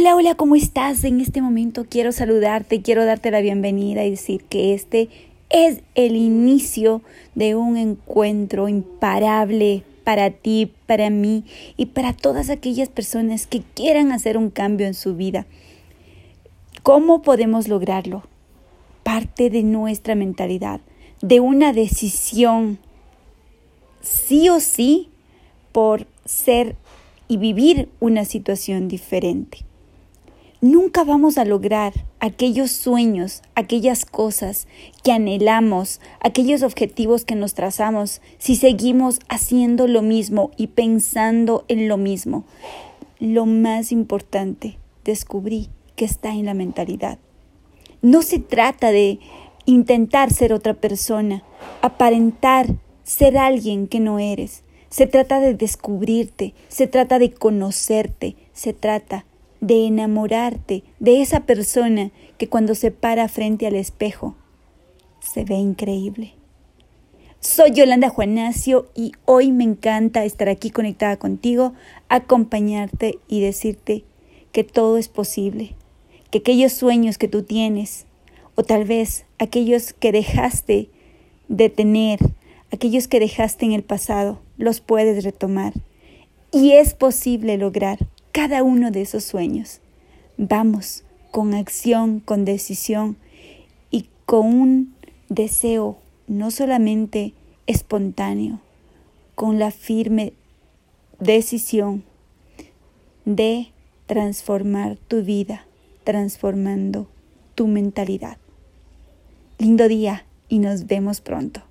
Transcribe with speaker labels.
Speaker 1: Hola, hola, ¿cómo estás? En este momento quiero saludarte, quiero darte la bienvenida y decir que este es el inicio de un encuentro imparable para ti, para mí y para todas aquellas personas que quieran hacer un cambio en su vida. ¿Cómo podemos lograrlo? Parte de nuestra mentalidad, de una decisión, sí o sí, por ser y vivir una situación diferente nunca vamos a lograr aquellos sueños, aquellas cosas que anhelamos, aquellos objetivos que nos trazamos si seguimos haciendo lo mismo y pensando en lo mismo. Lo más importante, descubrí que está en la mentalidad. No se trata de intentar ser otra persona, aparentar ser alguien que no eres. Se trata de descubrirte, se trata de conocerte, se trata de enamorarte de esa persona que cuando se para frente al espejo se ve increíble. Soy Yolanda Juanacio y hoy me encanta estar aquí conectada contigo, acompañarte y decirte que todo es posible, que aquellos sueños que tú tienes, o tal vez aquellos que dejaste de tener, aquellos que dejaste en el pasado, los puedes retomar. Y es posible lograr cada uno de esos sueños. Vamos con acción, con decisión y con un deseo no solamente espontáneo, con la firme decisión de transformar tu vida, transformando tu mentalidad. Lindo día y nos vemos pronto.